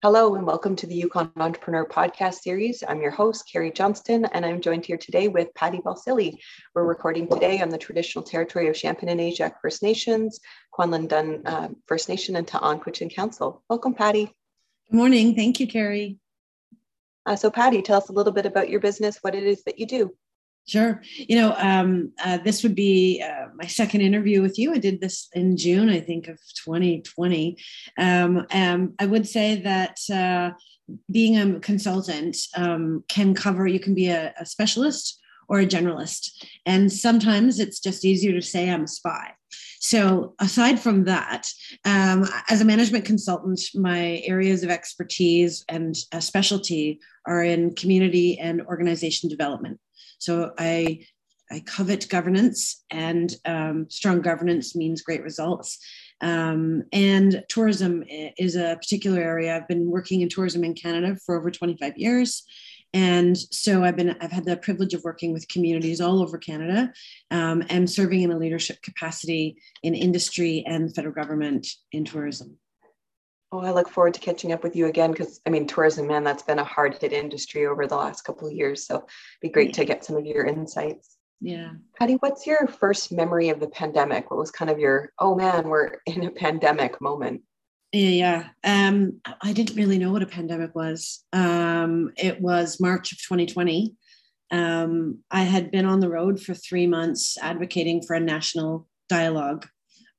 Hello and welcome to the Yukon Entrepreneur Podcast Series. I'm your host, Carrie Johnston, and I'm joined here today with Patti Balsillie. We're recording today on the traditional territory of Champagne and Aishihik First Nations, Kwanlin Dun uh, First Nation, and Ta'an Council. Welcome, Patti. Good morning. Thank you, Carrie. Uh, so, Patti, tell us a little bit about your business, what it is that you do. Sure. You know, um, uh, this would be uh, my second interview with you. I did this in June, I think, of 2020. Um, um, I would say that uh, being a consultant um, can cover, you can be a, a, specialist or a generalist. And sometimes it's just easier to say I'm a spy. So, aside from that, um, as a management consultant, my areas of expertise and uh, specialty are in community and organization development. So I I covet governance, and um, strong governance means great results. Um, and tourism is a particular area. I've been working in tourism in Canada for over 25 years. And so I've been I've had the privilege of working with communities all over Canada um, and serving in a leadership capacity in industry and federal government in tourism. Oh, I look forward to catching up with you again because I mean, tourism, man, that's been a hard hit industry over the last couple of years. So it'd be great yeah. to get some of your insights. Yeah. Patti, what's your first memory of the pandemic? What was kind of your, oh man, we're in a pandemic moment? Yeah, um, I didn't really know what a pandemic was. Um, it was March of 2020. Um, I had been on the road for three months advocating for a national dialogue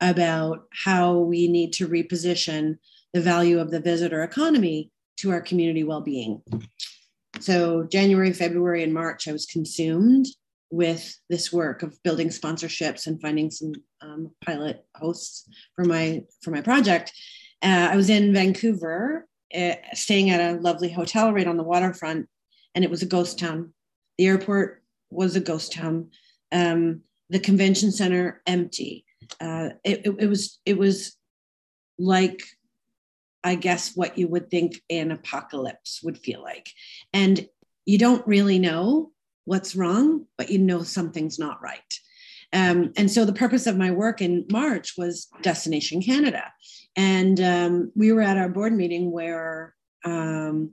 about how we need to reposition the value of the visitor economy to our community well-being. So January, February, and March, I was consumed with this work of building sponsorships and finding some um, pilot hosts for my for my project. Uh, I was in Vancouver, uh, staying at a lovely hotel right on the waterfront, and it was a ghost town. The airport was a ghost town. Um, the convention center empty. Uh, it, it, it was it was like I guess, what you would think an apocalypse would feel like. And you don't really know what's wrong, but you know something's not right. Um, and so the purpose of my work in March was Destination Canada. And um, we were at our board meeting where um,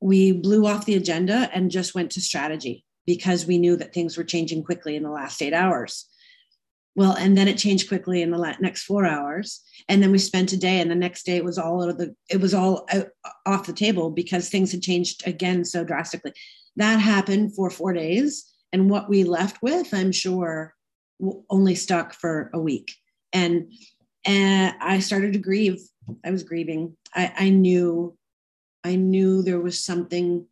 we blew off the agenda and just went to strategy because we knew that things were changing quickly in the last eight hours. Well, and then it changed quickly in the next four hours, and then we spent a day, and the next day it was all out of the it was all out, uh, off the table because things had changed again so drastically. That happened for four days, and what we left with, I'm sure, only stuck for a week, and and I started to grieve. I was grieving. I, I knew, I knew there was something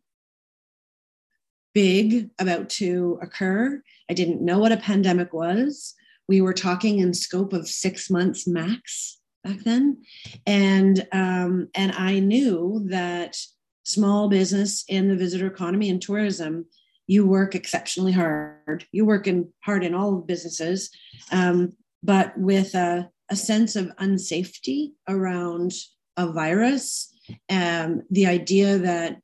big about to occur. I didn't know what a pandemic was we were talking in scope of six months max back then. And um, and i knew that small business in the visitor economy and tourism you work exceptionally hard. You work in hard in all businesses um, but with a, a sense of unsafety around a virus um, the idea that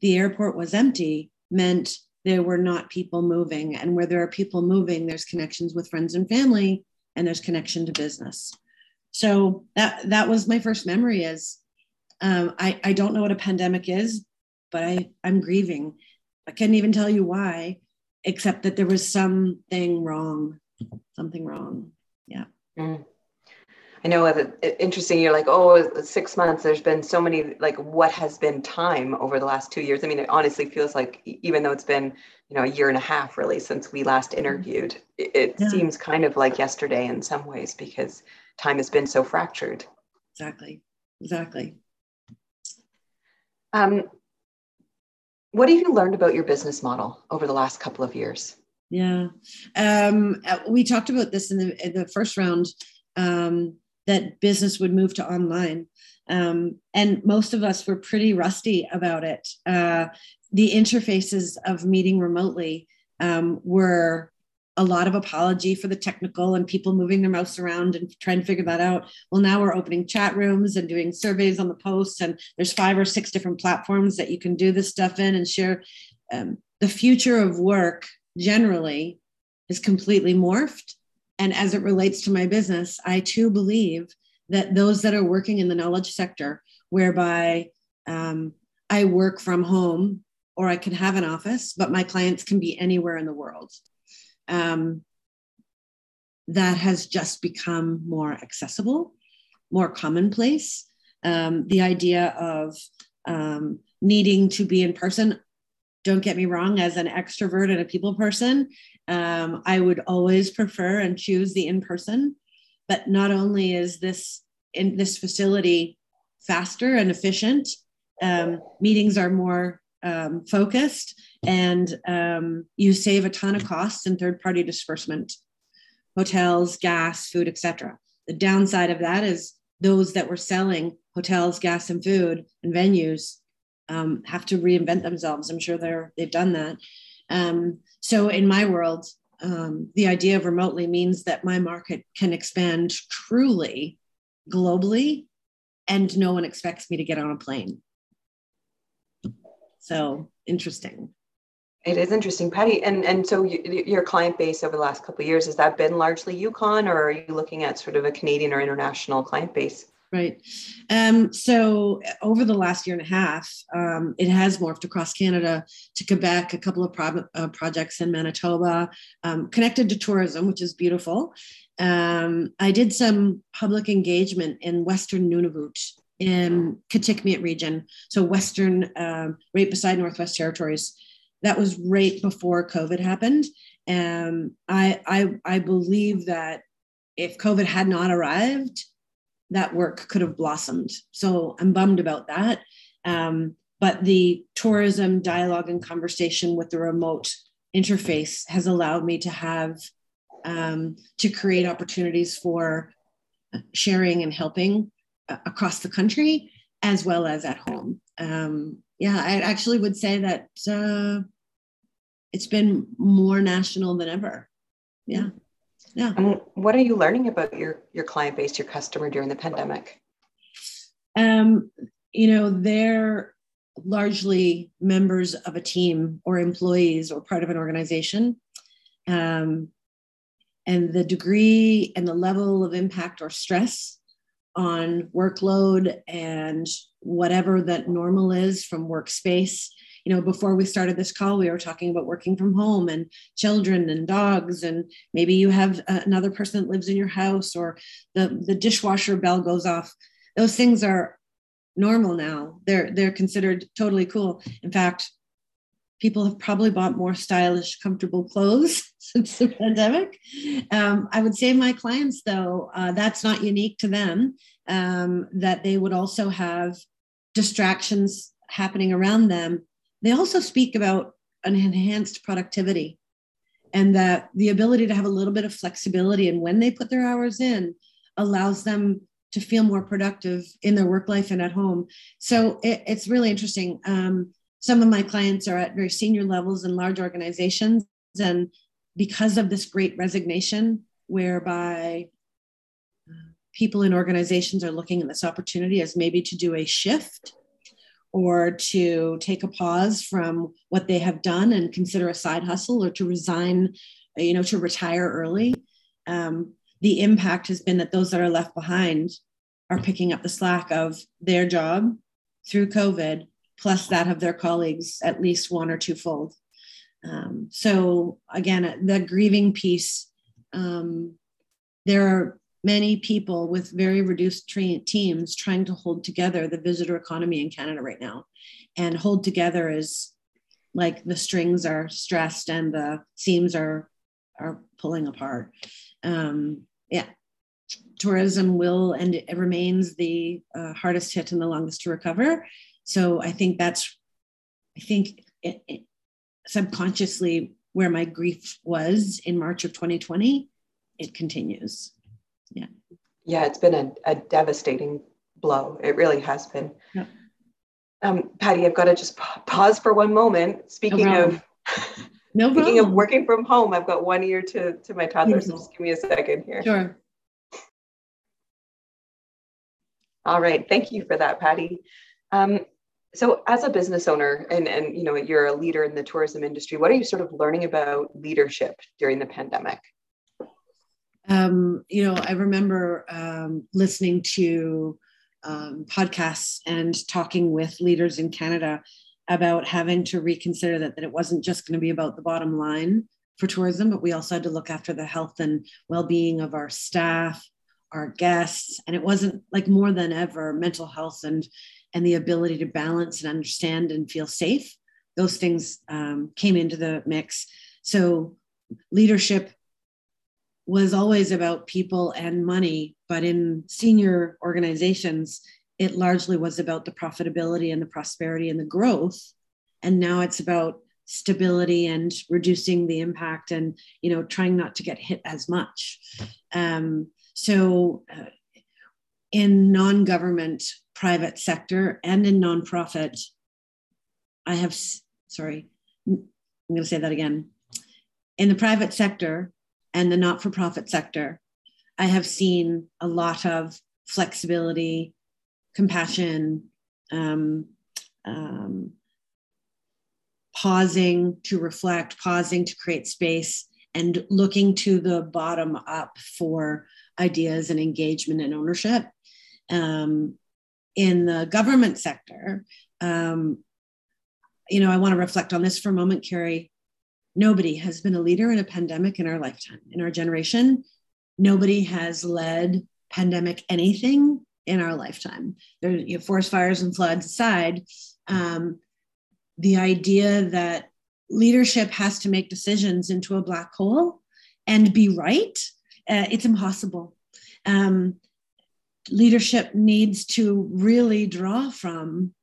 the airport was empty meant there were not people moving. And where there are people moving, there's connections with friends and family, and there's connection to business. So that that was my first memory. Is um, I I don't know what a pandemic is, but I I'm grieving. I couldn't even tell you why, except that there was something wrong, something wrong. Yeah. Mm. I know it's interesting. You're like, oh, six months. There's been so many, like, what has been time over the last two years? I mean, it honestly feels like, even though it's been, you know, a year and a half really since we last mm-hmm. interviewed, it, yeah. seems kind of like yesterday in some ways because time has been so fractured. Exactly. Exactly. Um, what have you learned about your business model over the last couple of years? Yeah, um, uh, we talked about this in the, in the first round. Um, that business would move to online. Um, and most of us were pretty rusty about it. Uh, the interfaces of meeting remotely um, were a lot of apology for the technical and people moving their mouse around and trying to figure that out. Well, now we're opening chat rooms and doing surveys on the posts, and there's five or six different platforms that you can do this stuff in and share. Um, the future of work generally is completely morphed and as it relates to my business, I too believe that those that are working in the knowledge sector, whereby Um, I work from home or I can have an office, but my clients can be anywhere in the world. Um, that has just become more accessible, more commonplace. Um, the idea of um, needing to be in person. Don't get me wrong, as an extrovert and a people person, um, I would always prefer and choose the in person. But not only is this in this facility faster and efficient, um, meetings are more um, focused, and um, you save a ton of costs in third party disbursement, hotels, gas, food, etc. The downside of that is those that were selling hotels, gas, and food and venues um, have to reinvent themselves. I'm sure they're they've done that. Um, so in my world, um, the idea of remotely means that my market can expand truly globally, and no one expects me to get on a plane. So interesting. It is interesting, Patti. And and so you, your client base over the last couple of years has that been largely Yukon, or are you looking at sort of a Canadian or international client base? Right. Um, so over the last year and a half, um, it has morphed across Canada to Quebec, a couple of pro- uh, projects in Manitoba, um, connected to tourism, which is beautiful. Um, I did some public engagement in Western Nunavut in Kitikmeot region, so Western, um, right beside Northwest Territories. That was right before COVID happened. And I, I, I believe that if COVID had not arrived, that work could have blossomed. So I'm bummed about that. Um, but the tourism dialogue and conversation with the remote interface has allowed me to have um, to create opportunities for sharing and helping uh, across the country as well as at home. Um, yeah, I actually would say that uh, it's been more national than ever. Yeah yeah. And what are you learning about your your client base your customer during the pandemic? Um you know they're largely members of a team or employees or part of an organization. Um, and the degree and the level of impact or stress on workload and whatever that normal is from workspace you know before we started this call we were talking about working from home and children and dogs and maybe you have another person that lives in your house or the the dishwasher bell goes off. Those things are normal now. They're they're considered totally cool. In fact people have probably bought more stylish comfortable clothes since the pandemic. Um, i would say my clients though uh, that's not unique to them um, that they would also have distractions happening around them they also speak about an enhanced productivity and that the ability to have a little bit of flexibility and when they put their hours in allows them to feel more productive in their work life and at home. So it, it's really interesting. Um, some of my clients are at very senior levels in large organizations. And because of this great resignation, whereby people in organizations are looking at this opportunity as maybe to do a shift or to take a pause from what they have done and consider a side hustle or to resign, you know, to retire early. Um, the impact has been that those that are left behind are picking up the slack of their job through COVID, plus that of their colleagues, at least one or twofold. Um, so again, the grieving piece, um, there are many people with very reduced tra- teams trying to hold together the visitor economy in Canada right now. And hold together is like the strings are stressed and the seams are are pulling apart. Um, yeah, tourism will and it remains the uh, hardest hit and the longest to recover. So I think that's, I think it, it, subconsciously where my grief was in March of 2020, it continues yeah. Yeah it's been a, a devastating blow. It really has been. Yeah. um, patti i've got to just pause for one moment. Speaking no of no speaking of working from home i've got one ear to to my toddler so just give me a second here. Sure. All right. Thank you for that patti. Um, so as a business owner and and you know you're a leader in the tourism industry what are you sort of learning about leadership during the pandemic um, you know, I remember um, listening to um, podcasts and talking with leaders in Canada about having to reconsider that, that it wasn't just going to be about the bottom line for tourism, but we also had to look after the health and well-being of our staff, our guests, and it wasn't like more than ever mental health and and the ability to balance and understand and feel safe. Those things um, came into the mix. So leadership was always about people and money, but in senior organizations, it largely was about the profitability and the prosperity and the growth. And now it's about stability and reducing the impact and you know trying not to get hit as much um, so uh, in non-government private sector and in nonprofit i have sorry i'm going to say that again in the private sector and the not-for-profit sector i have seen a lot of flexibility compassion um, um, pausing to reflect, pausing to create space, and looking to the bottom up for ideas and engagement and ownership. Um, in the government sector, um, you know, I want to reflect on this for a moment, Carrie. Nobody has been a leader in a pandemic in our lifetime, in our generation. Nobody has led pandemic anything in our lifetime. There, you know, forest fires and floods aside, um, the idea that leadership has to make decisions into a black hole and be right, uh, it's impossible. Um, leadership needs to really draw from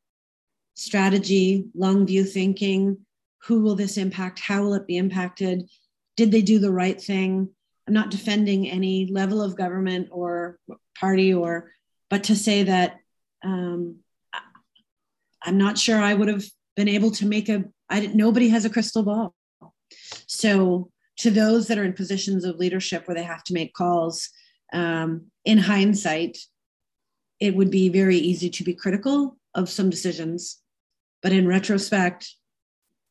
strategy, long view thinking. Who will this impact? How will it be impacted? Did they do the right thing? I'm not defending any level of government or party or, but to say that um, I'm not sure I would have been able to make a I didn't nobody has a crystal ball. So to those that are in positions of leadership where they have to make calls, um, in hindsight, it would be very easy to be critical of some decisions, but in retrospect,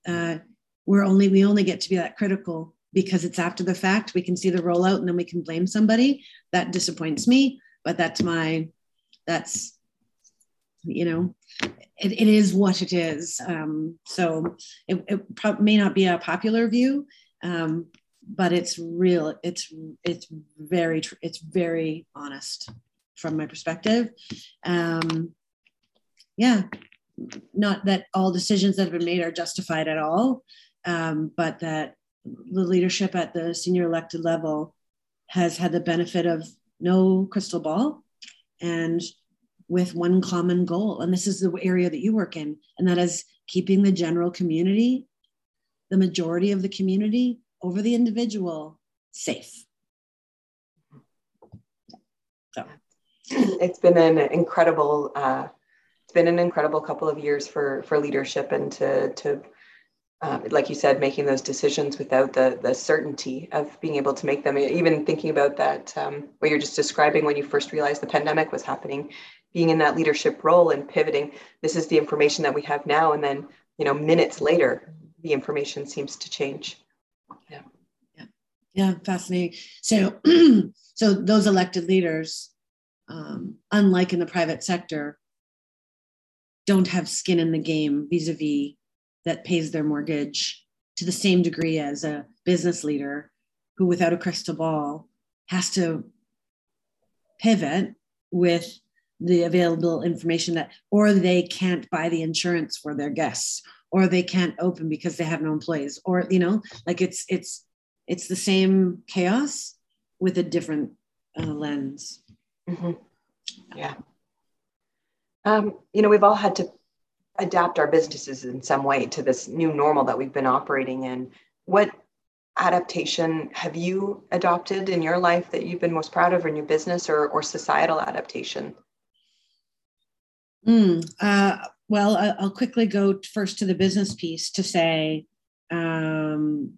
uh, we're only we only get to be that critical because it's after the fact. We can see the rollout and then we can blame somebody. That disappoints me, but that's my that's you know it, it is what it is. Um, so it, it pro- may not be a popular view, um, but it's real. It's it's very it's very honest from my perspective. Um, yeah, not that all decisions that have been made are justified at all, um, but that the leadership at the senior elected level has had the benefit of no crystal ball and with one common goal. And this is the area that you work in, and that is keeping the general community, the majority of the community over the individual safe. So it's been an incredible uh, it's been an incredible couple of years for for leadership and to to um, like you said, making those decisions without the the certainty of being able to make them. Even thinking about that, um, what you're just describing when you first realized the pandemic was happening, being in that leadership role and pivoting this is the information that we have now. And then you know minutes later the information seems to change. Yeah. Yeah yeah fascinating. So so those elected leaders um, unlike in the private sector don't have skin in the game vis-a-vis that pays their mortgage to the same degree as a business leader who without a crystal ball has to pivot with the available information that or they can't buy the insurance for their guests or they can't open because they have no employees or you know like it's it's it's the same chaos with a different uh, lens mm-hmm. yeah um, you know we've all had to adapt our businesses in some way to this new normal that we've been operating in. What adaptation have you adopted in your life that you've been most proud of in your business or, or societal adaptation? Mm, uh, well, I'll quickly go first to the business piece to say um,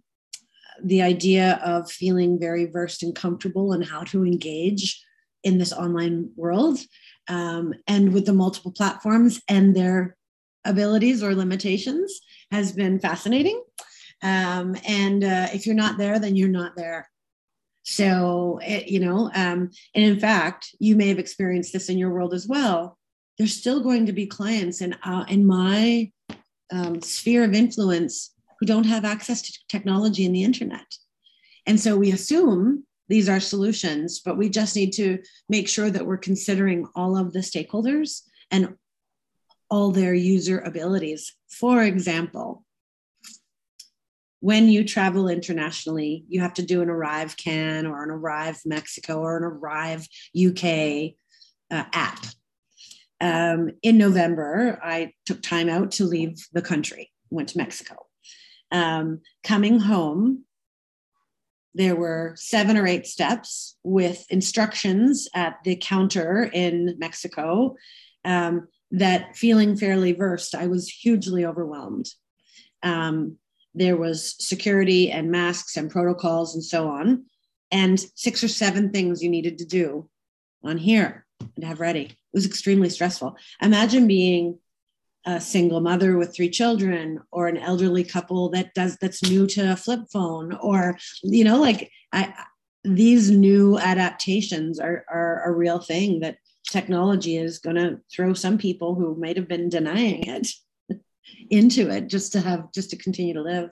the idea of feeling very versed and comfortable in how to engage in this online world um, and with the multiple platforms and their abilities or limitations has been fascinating. Um, and uh, if you're not there, then you're not there. So, it, you know, um, and in fact, you may have experienced this in your world as well there's still going to be clients in, uh, in my um, sphere of influence who don't have access to technology and the internet. And so we assume these are solutions, but we just need to make sure that we're considering all of the stakeholders and all their user abilities. For example, when you travel internationally, you have to do an Arrive Can or an Arrive Mexico or an Arrive UK uh, app. Um, in November, I took time out to leave the country, went to Mexico. Um, coming home, there were seven or eight steps with instructions at the counter in Mexico um, that feeling fairly versed, I was hugely overwhelmed. Um, there was security and masks and protocols and so on, and six or seven things you needed to do on here and have ready. It was extremely stressful. Imagine being a single mother with three children or an elderly couple that does that's new to a flip phone or you know like i these new adaptations are are a real thing that technology is going to throw some people who might have been denying it into it just to have just to continue to live.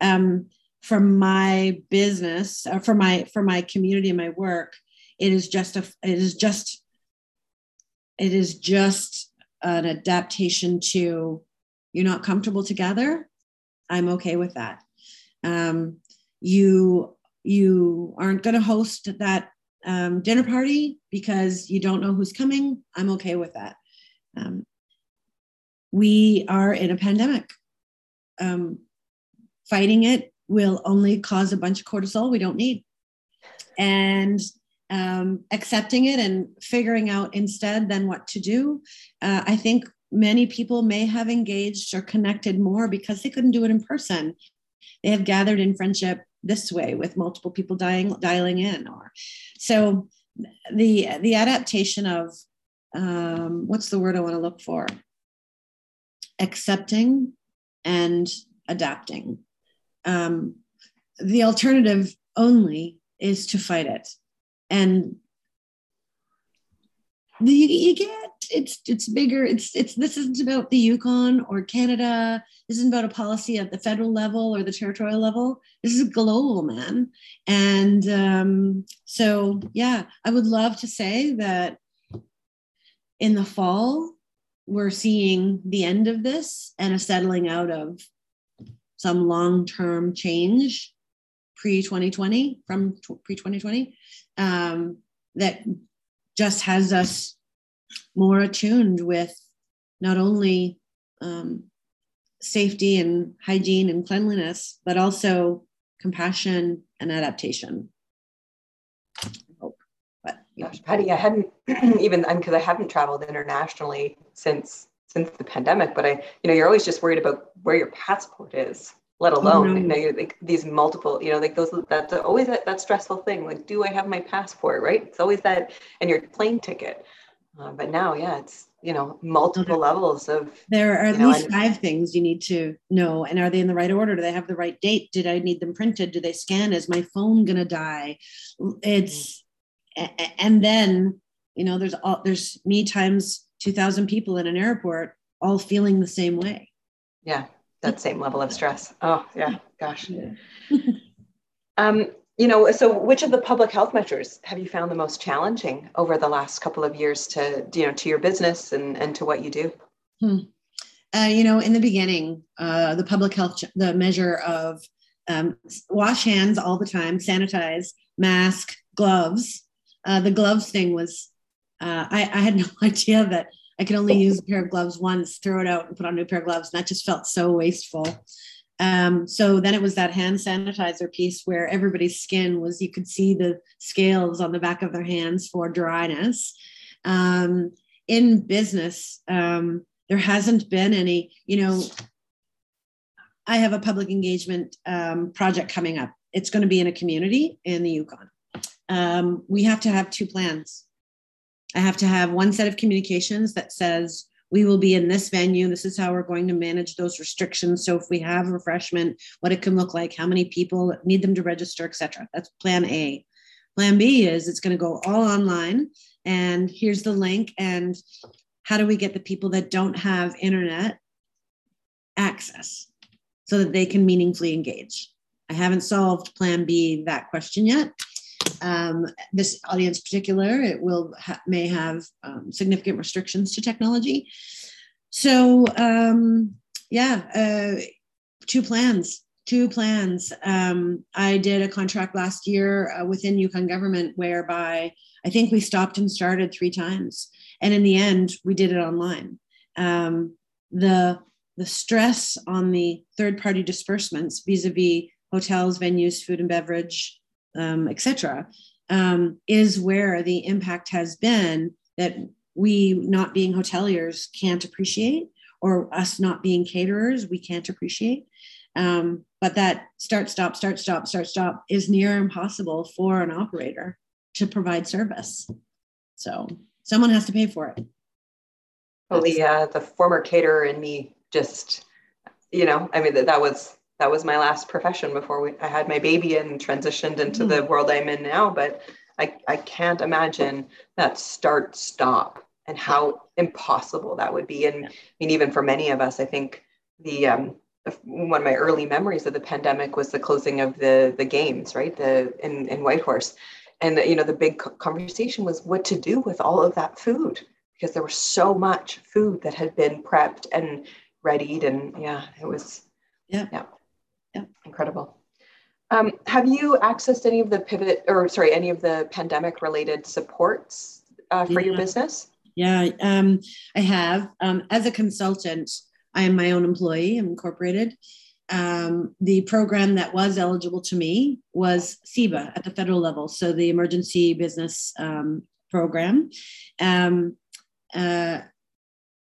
Um, for my business uh, for my for my community and my work it is just a it is just it is just an adaptation to you're not comfortable together i'm okay with that. Um, you you aren't going to host that um, dinner party because you don't know who's coming i'm okay with that. Um, we are in a pandemic. Um, fighting it will only cause a bunch of cortisol we don't need. And um, accepting it and figuring out instead then what to do. Uh, I think many people may have engaged or connected more because they couldn't do it in person. They have gathered in friendship this way with multiple people dying, dialing in. Or so the the adaptation of um, what's the word I want to look for? Accepting and adapting. Um, the alternative only is to fight it and the, you get it's it's bigger. It's it's this isn't about the yukon or canada. This isn't about a policy at the federal level or the territorial level. This is global man. And um, so yeah i would love to say that in the fall we're seeing the end of this and a settling out of some long-term change pre 2020 from pre 2020 um, that just has us more attuned with not only um, safety and hygiene and cleanliness, but also compassion and adaptation. But Gosh, Patti, I hadn't even because I haven't traveled internationally since since the pandemic. But I, you know, you're always just worried about where your passport is let alone mm-hmm. you know like these multiple you know like those that's always that, that stressful thing like do i have my passport right? It's always that and your plane ticket. Uh, but now yeah it's you know multiple mm-hmm. levels of there are at know, least five things you need to know and are they in the right order? Do they have the right date? Did i need them printed? Do they scan? Is my phone gonna die? It's mm-hmm. and then you know there's all there's me times 2000 people in an airport all feeling the same way. Yeah that same level of stress. Oh yeah, gosh. Um, you know, so which of the public health measures have you found the most challenging over the last couple of years to, you know, to your business and, and to what you do? Hmm. Uh, you know, in the beginning, uh, the public health, the measure of um, wash hands all the time, sanitize, mask, gloves. Uh, the gloves thing was, uh, I, I, had no idea that I could only use a pair of gloves once, throw it out and put on a new pair of gloves. And that just felt so wasteful. Um, so then it was that hand sanitizer piece where everybody's skin was, you could see the scales on the back of their hands for dryness. Um, in business, um, there hasn't been any, you know, I have a public engagement um, project coming up. It's going to be in a community in the Yukon. Um, we have to have two plans I have to have one set of communications that says we will be in this venue. This is how we're going to manage those restrictions. So if we have refreshment, what it can look like, how many people need them to register, etc. That's plan A. Plan B is it's going to go all online, and here's the link. And how do we get the people that don't have internet access so that they can meaningfully engage? I haven't solved plan B that question yet. Um, this audience particular, it will ha- may have um, significant restrictions to technology. So um, yeah, uh, two plans two plans. Um, I did a contract last year uh, within Yukon government whereby I think we stopped and started three times, and in the end, we did it online. Um, the the stress on the third party disbursements vis-a-vis hotels, venues, food and beverage, um, etc., um, is where the impact has been that we not being hoteliers can't appreciate, or us not being caterers we can't appreciate. Um, but that start, stop, start, stop, start, stop is near impossible for an operator to provide service. So someone has to pay for it. Well, the uh, the former caterer in me just, you know, I mean that that was that was my last profession before we, I had my baby and transitioned into mm. the world I'm in now. But I I can't imagine that start stop and how impossible that would be. And yeah. I mean, even for many of us, I think the um, one of my early memories of the pandemic was the closing of the the games, right? The in in Whitehorse, and the, you know the big conversation was what to do with all of that food because there was so much food that had been prepped and readied, and yeah, it was yeah yeah yeah incredible. Um, have you accessed any of the pivot or sorry any of the pandemic related supports uh, for yeah. your business? Yeah, um, I have. Um, as a consultant, I am my own employee, I'm incorporated. Um, the program that was eligible to me was CEBA at the federal level, so the Emergency Business um, Program. Um, uh,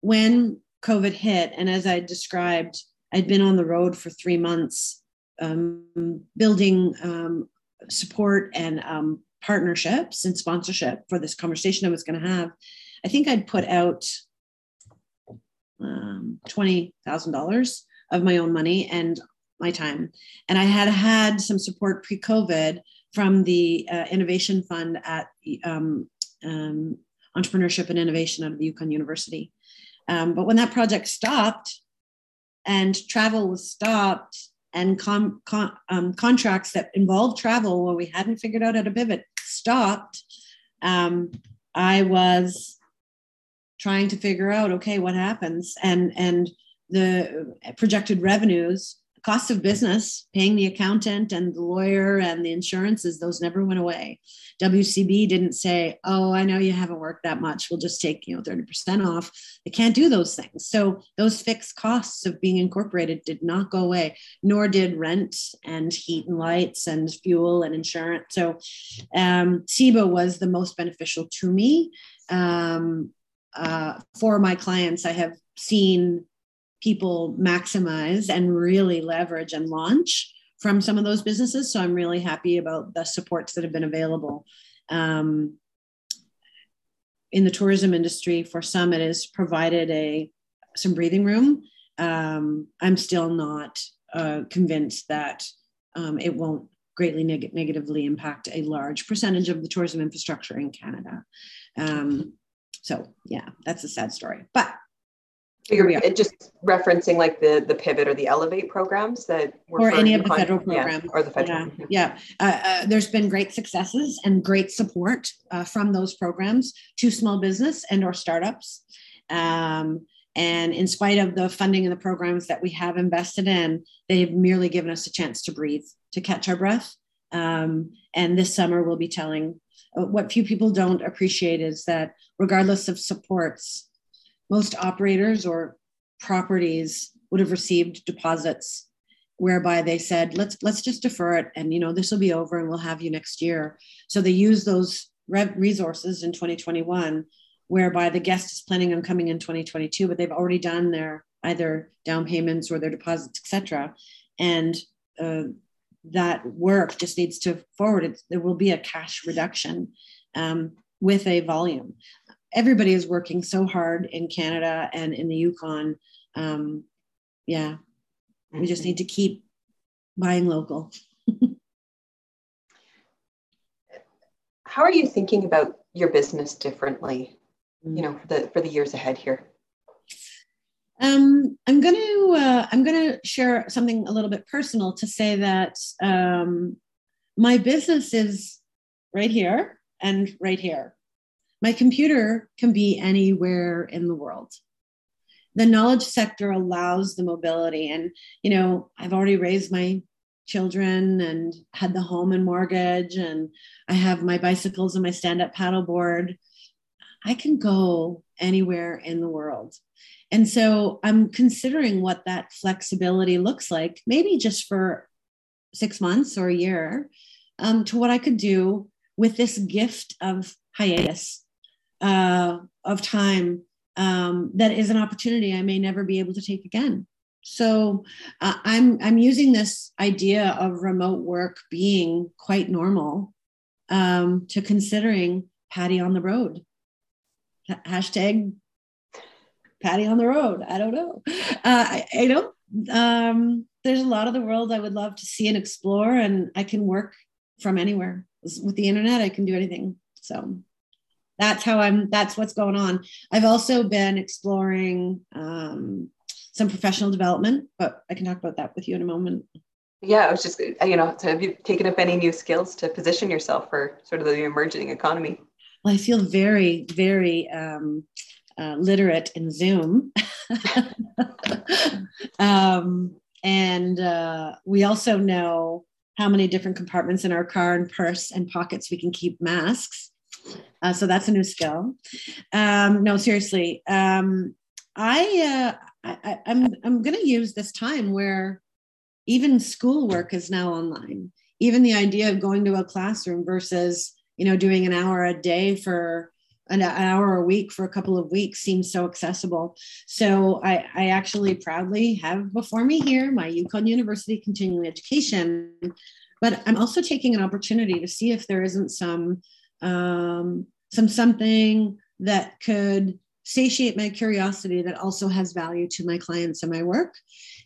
when COVID hit, and as I described, I'd been on the road for three months um, building um, support and um, partnerships and sponsorship for this conversation I was going to have. I think I'd put out um, $20,000 of my own money and my time. And I had had some support pre COVID from the uh, Innovation Fund at um, um, Entrepreneurship and Innovation out of the Yukon University. But when that project stopped and travel was stopped and com- con- um, contracts that involved travel where we hadn't figured out how to pivot stopped, um, I was trying to figure out okay what happens? And and the projected revenues cost of business paying the accountant and the lawyer and the insurances those never went away. Wcb didn't say oh i know you haven't worked that much. We'll just take you know 30% off. They can't do those things. So those fixed costs of being incorporated did not go away nor did rent and heat and lights and fuel and insurance. So um, CEBA was the most beneficial to me. Um, uh, for my clients, I have seen people maximize and really leverage and launch from some of those businesses. So I'm really happy about the supports that have been available. Um, in the tourism industry, for some, it has provided a some breathing room. Um, I'm still not uh, convinced that um, it won't greatly neg- negatively impact a large percentage of the tourism infrastructure in Canada. Um, so yeah, that's a sad story. But here we are. just referencing like the the pivot or the elevate programs that or any of the federal programs yeah, or the federal yeah, yeah. Uh, uh, there's been great successes and great support uh, from those programs to small business and or startups. Um, and in spite of the funding and the programs that we have invested in they've merely given us a chance to breathe to catch our breath. Um, and this summer we'll be telling uh, what few people don't appreciate is that regardless of supports, most operators or properties would have received deposits whereby they said let's let's just defer it and you know this will be over and we'll have you next year so they use those resources in 2021 whereby the guest is planning on coming in 2022 but they've already done their either down payments or their deposits etc and uh, that work just needs to forward. It's, there will be a cash reduction um, with a volume. Everybody is working so hard in Canada and in the Yukon. Um, yeah, we just need to keep buying local. How are you thinking about your business differently you know for the for the years ahead here um, I'm going to uh, I'm going to share something a little bit personal to say that um, my business is right here and right here. My computer can be anywhere in the world. The knowledge sector allows the mobility, and you know I've already raised my children and had the home and mortgage, and I have my bicycles and my stand-up paddleboard. I can go anywhere in the world and so I'm considering what that flexibility looks like, maybe just for six months or a year, um, to what I could do with this gift of hiatus, uh, of time um, that is an opportunity I may never be able to take again. So uh, I'm I'm using this idea of remote work being quite normal um, to considering Patti on the road. H- hashtag Patti on the road. I don't know. Uh, I, I don't. Um, there's a lot of the world I would love to see and explore, and I can work from anywhere with the internet. I can do anything. So that's how I'm. That's what's going on. I've also been exploring um, some professional development, but I can talk about that with you in a moment. Yeah, I was just you know, so have you taken up any new skills to position yourself for sort of the emerging economy? Well, I feel very, very um, uh, literate in Zoom. um, and uh, we also know how many different compartments in our car and purse and pockets we can keep masks. Uh, so that's a new skill. Um, no, seriously, um, I, uh, I I'm I'm going to use this time where even schoolwork is now online. Even the idea of going to a classroom versus you know doing an hour a day for an hour a week for a couple of weeks seems so accessible. So I, I actually proudly have before me here my Yukon University continuing education, but I'm also taking an opportunity to see if there isn't some um, some something that could satiate my curiosity that also has value to my clients and my work.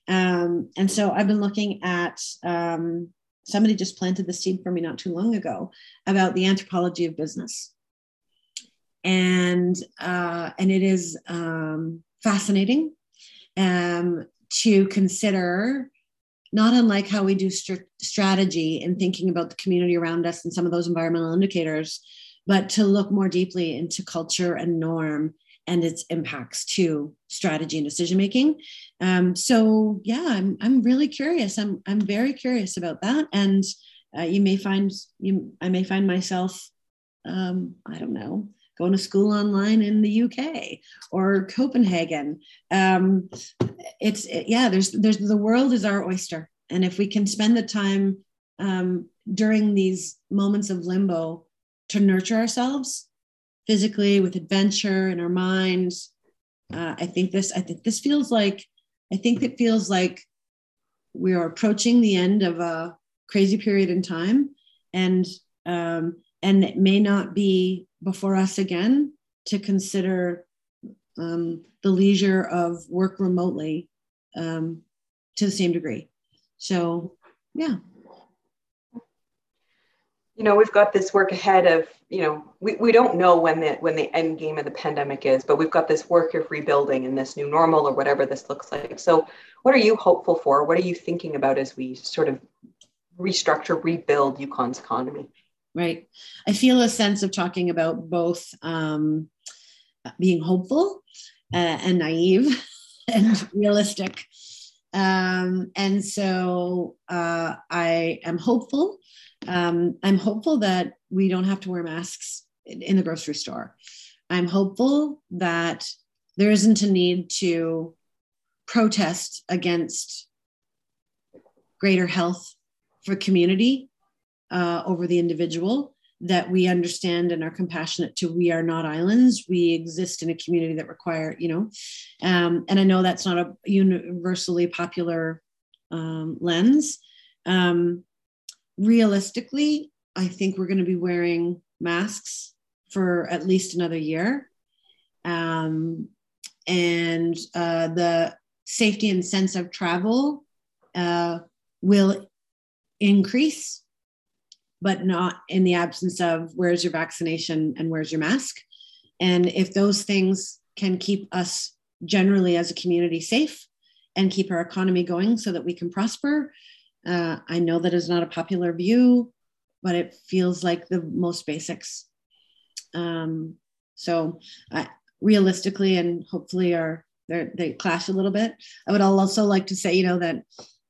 Um, and so I've been looking at um, somebody just planted the seed for me not too long ago about the anthropology of business and uh, and it is um, fascinating um, to consider not unlike how we do st- strategy in thinking about the community around us and some of those environmental indicators but to look more deeply into culture and norm and its impacts to strategy and decision making um, so yeah I'm, I'm really curious. I'm, I'm very curious about that. And uh, you may find you i may find myself um, i don't know going to school online in the UK or Copenhagen. Um, it's it, yeah, there's there's the world is our oyster, and if we can spend the time um, during these moments of limbo to nurture ourselves physically with adventure in our minds, uh, I think this I think this feels like I think it feels like we are approaching the end of a crazy period in time, and um, and it may not be before us again to consider um, the leisure of work remotely um, to the same degree. So, yeah. You know, we've got this work ahead of, you know, we, we don't know when the when the end game of the pandemic is, but we've got this work of rebuilding and this new normal or whatever this looks like. So what are you hopeful for? What are you thinking about as we sort of restructure, rebuild Yukon's economy? Right? I feel a sense of talking about both um, being hopeful uh, and naive and realistic. Um, and so uh, I am hopeful. Um, I'm hopeful that we don't have to wear masks in, in the grocery store. I'm hopeful that there isn't a need to protest against greater health for community uh, over the individual that we understand and are compassionate to. We are not islands. We exist in a community that require you know um, and i know that's not a universally popular um, lens. Um, realistically i think we're going to be wearing masks for at least another year. Um, and uh, the safety and sense of travel uh, will increase but not in the absence of where's your vaccination and where's your mask. And if those things can keep us generally as a community safe and keep our economy going so that we can prosper, uh, I know that is not a popular view, but it feels like the most basics. Um, so, I, realistically, and hopefully, are they clash a little bit. I would also like to say, you know, that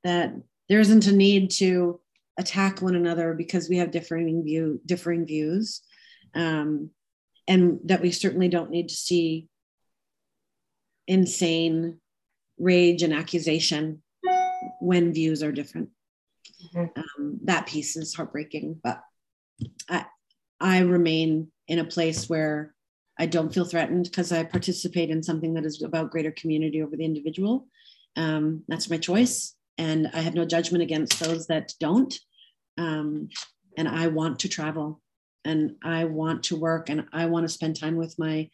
that there isn't a need to attack one another because we have differing view differing views, um, and that we certainly don't need to see insane rage and accusation when views are different. Mm-hmm. Um, that piece is heartbreaking, but I, I remain in a place where I don't feel threatened because I participate in something that is about greater community over the individual. Um, that's my choice. And I have no judgment against those that don't. Um, and I want to travel and I want to work and I want to spend time with my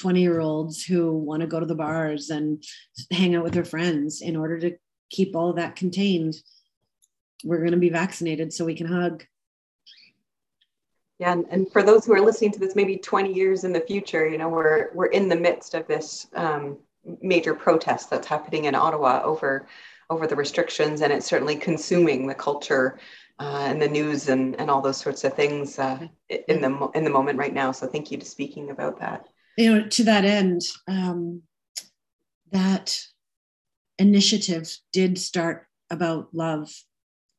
20 year olds who want to go to the bars and hang out with their friends in order to keep all that contained we're going to be vaccinated so we can hug. Yeah, and, and for those who are listening to this, maybe 20 years in the future, you know, we're we're in the midst of this um, major protest that's happening in Ottawa over over the restrictions, and it's certainly consuming the culture uh, and the news and, and all those sorts of things uh, in the in the moment right now. So thank you to speaking about that. You know, to that end, um, that initiative did start about love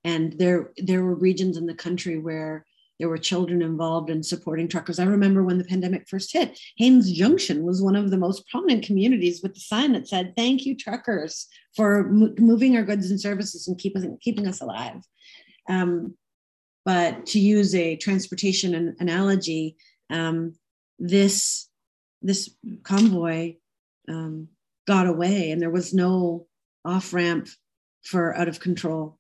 and there there were regions in the country where there were children involved in supporting truckers. I remember when the pandemic first hit, Haines Junction was one of the most prominent communities with the sign that said, "Thank you, truckers, for mo- moving our goods and services and keep us, keeping us alive." Um, but to use a transportation an- analogy, um, this this convoy um, got away, and there was no off ramp for out of control.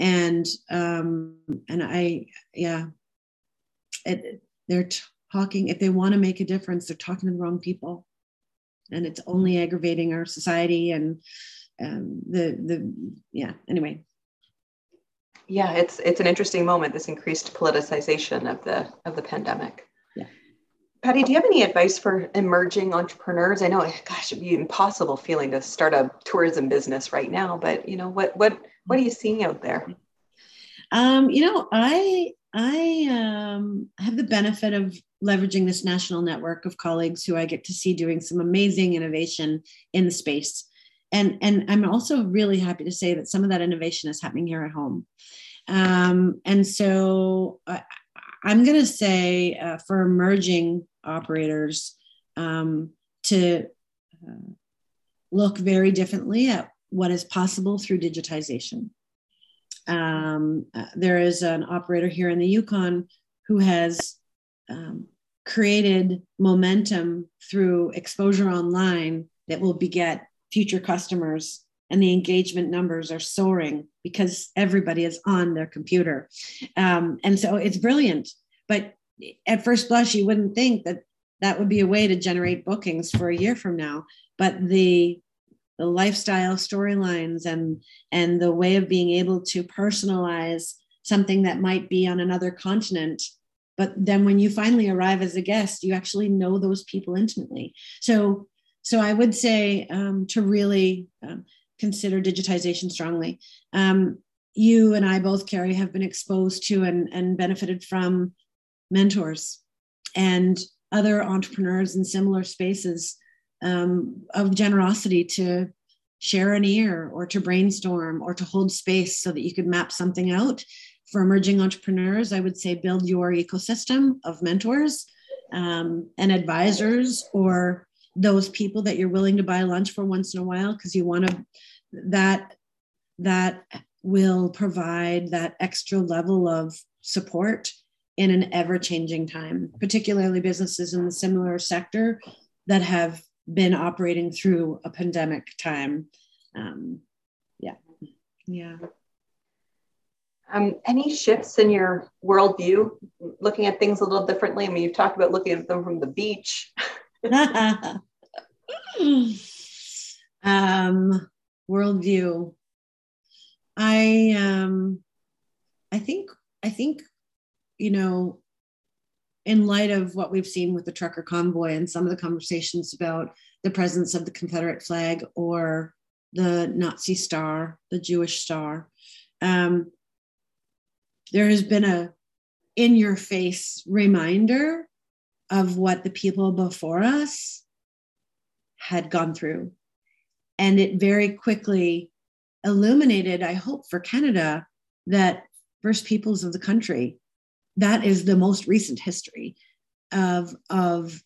And um and i yeah it, they're talking if they want to make a difference they're talking to the wrong people. And it's only aggravating our society and um, the the yeah anyway yeah it's it's an interesting moment this increased politicization of the of the pandemic yeah patti do you have any advice for emerging entrepreneurs i know gosh it'd be impossible feeling to start a tourism business right now but you know what what what are you seeing out there? Um, you know, I I um, have the benefit of leveraging this national network of colleagues who I get to see doing some amazing innovation in the space. And, and I'm also really happy to say that some of that innovation is happening here at home. Um, and so I, I'm going to say uh, for emerging operators um, to uh, look very differently at what is possible through digitization. Um, uh, there is an operator here in the Yukon who has um, created momentum through exposure online that will beget future customers and the engagement numbers are soaring because everybody is on their computer. Um, and so it's brilliant. But at first blush you wouldn't think that that would be a way to generate bookings for a year from now. But the the lifestyle storylines and and the way of being able to personalize something that might be on another continent. But then when you finally arrive as a guest you actually know those people intimately. So so i would say um, to really um, consider digitization strongly um, you and i both carrie have been exposed to and, and benefited from mentors and other entrepreneurs in similar spaces um, of generosity to share an ear or to brainstorm or to hold space so that you could map something out. For emerging entrepreneurs, I would say build your ecosystem of mentors um, and advisors or those people that you're willing to buy lunch for once in a while because you want to that that will provide that extra level of support in an ever changing time particularly businesses in the similar sector that have been operating through a pandemic time. Um, yeah, yeah. Um, any shifts in your worldview, looking at things a little differently? I mean, you've talked about looking at them from the beach. um, worldview. I um, I think I think you know in light of what we've seen with the trucker convoy and some of the conversations about the presence of the Confederate flag or the Nazi star, the Jewish star, um, there has been a in your face reminder of what the people before us had gone through. And it very quickly illuminated, I hope, for Canada that First Peoples of the country, that is the most recent history of, of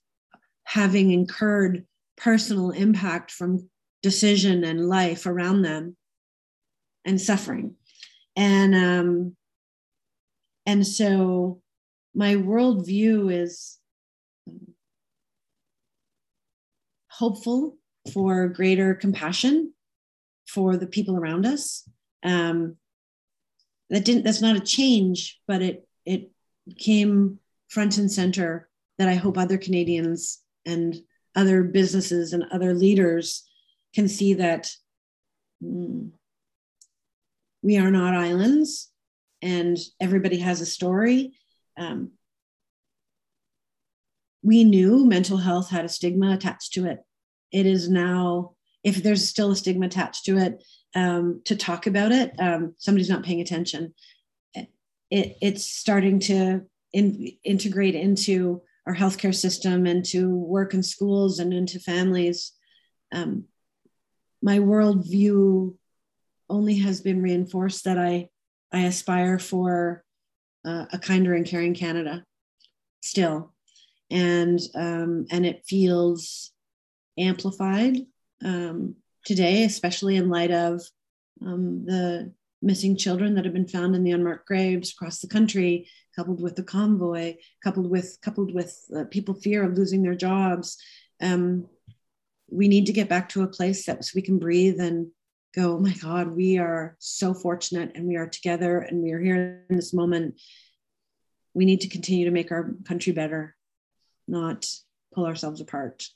having incurred personal impact from decision and life around them and suffering. And um, and so my worldview is hopeful for greater compassion for the people around us. Um, that didn't. That's not a change, but it it came front and center. That I hope other Canadians and other businesses and other leaders can see that mm, we are not islands and everybody has a story. Um, we knew mental health had a stigma attached to it. It is now, if there's still a stigma attached to it, um, to talk about it, um, somebody's not paying attention. It, it's starting to in, integrate into our healthcare system, into work and schools, and into families. Um, my worldview only has been reinforced that I I aspire for uh, a kinder and caring Canada still. And, um, and it feels amplified um, today, especially in light of um, the missing children that have been found in the unmarked graves across the country, coupled with the convoy, coupled with coupled with uh, people fear of losing their jobs. Um, we need to get back to a place that so we can breathe and go, oh my God, we are so fortunate and we are together and we are here in this moment. We need to continue to make our country better, not pull ourselves apart.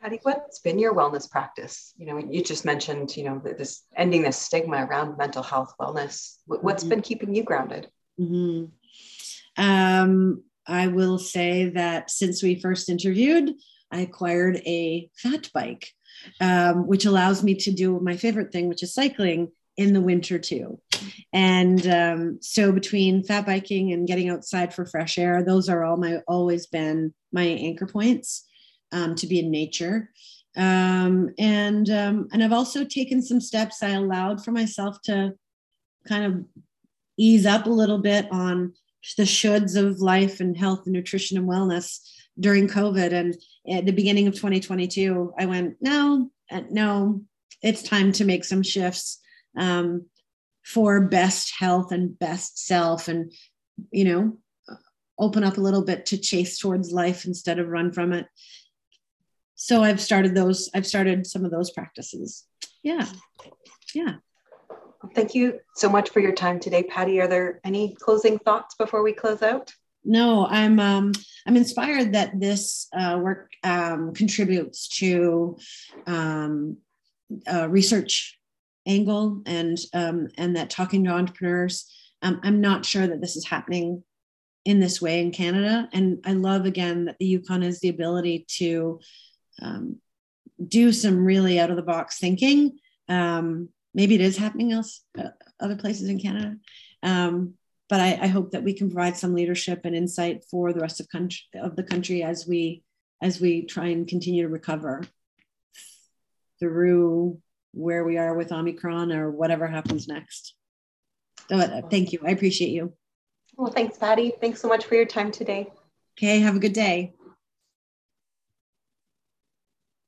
Patti, what's been your wellness practice? You know, you just mentioned, you know, this ending this stigma around mental health wellness. What's mm-hmm. been keeping you grounded? Mm-hmm. Um, I will say that since we first interviewed, I acquired a fat bike um, which allows me to do my favorite thing, which is cycling in the winter too. And um, so between fat biking and getting outside for fresh air, those are all my always been my anchor points um, to be in nature. Um, and um, and I've also taken some steps. I allowed for myself to kind of ease up a little bit on the shoulds of life and health and nutrition and wellness during COVID. And at the beginning of 2022, I went, no, uh, no, it's time to make some shifts um, for best health and best self and, you know, open up a little bit to chase towards life instead of run from it. So I've started those, I've started some of those practices. Yeah. Yeah. Thank you so much for your time today, Patti. Are there any closing thoughts before we close out? no, I'm um, I'm inspired that this uh, work um, contributes to um, research angle and um, and that talking to entrepreneurs. Um, I'm not sure that this is happening in this way in Canada, and I love again that the Yukon has the ability to um, do some really out of the box thinking. maybe it is happening else uh, other places in Canada. Um, but I, I, hope that we can provide some leadership and insight for the rest of country of the country as we as we try and continue to recover through where we are with Omicron or whatever happens next. So, uh, thank you. I appreciate you. Well, thanks, Patti. Thanks so much for your time today. Okay, have a good day.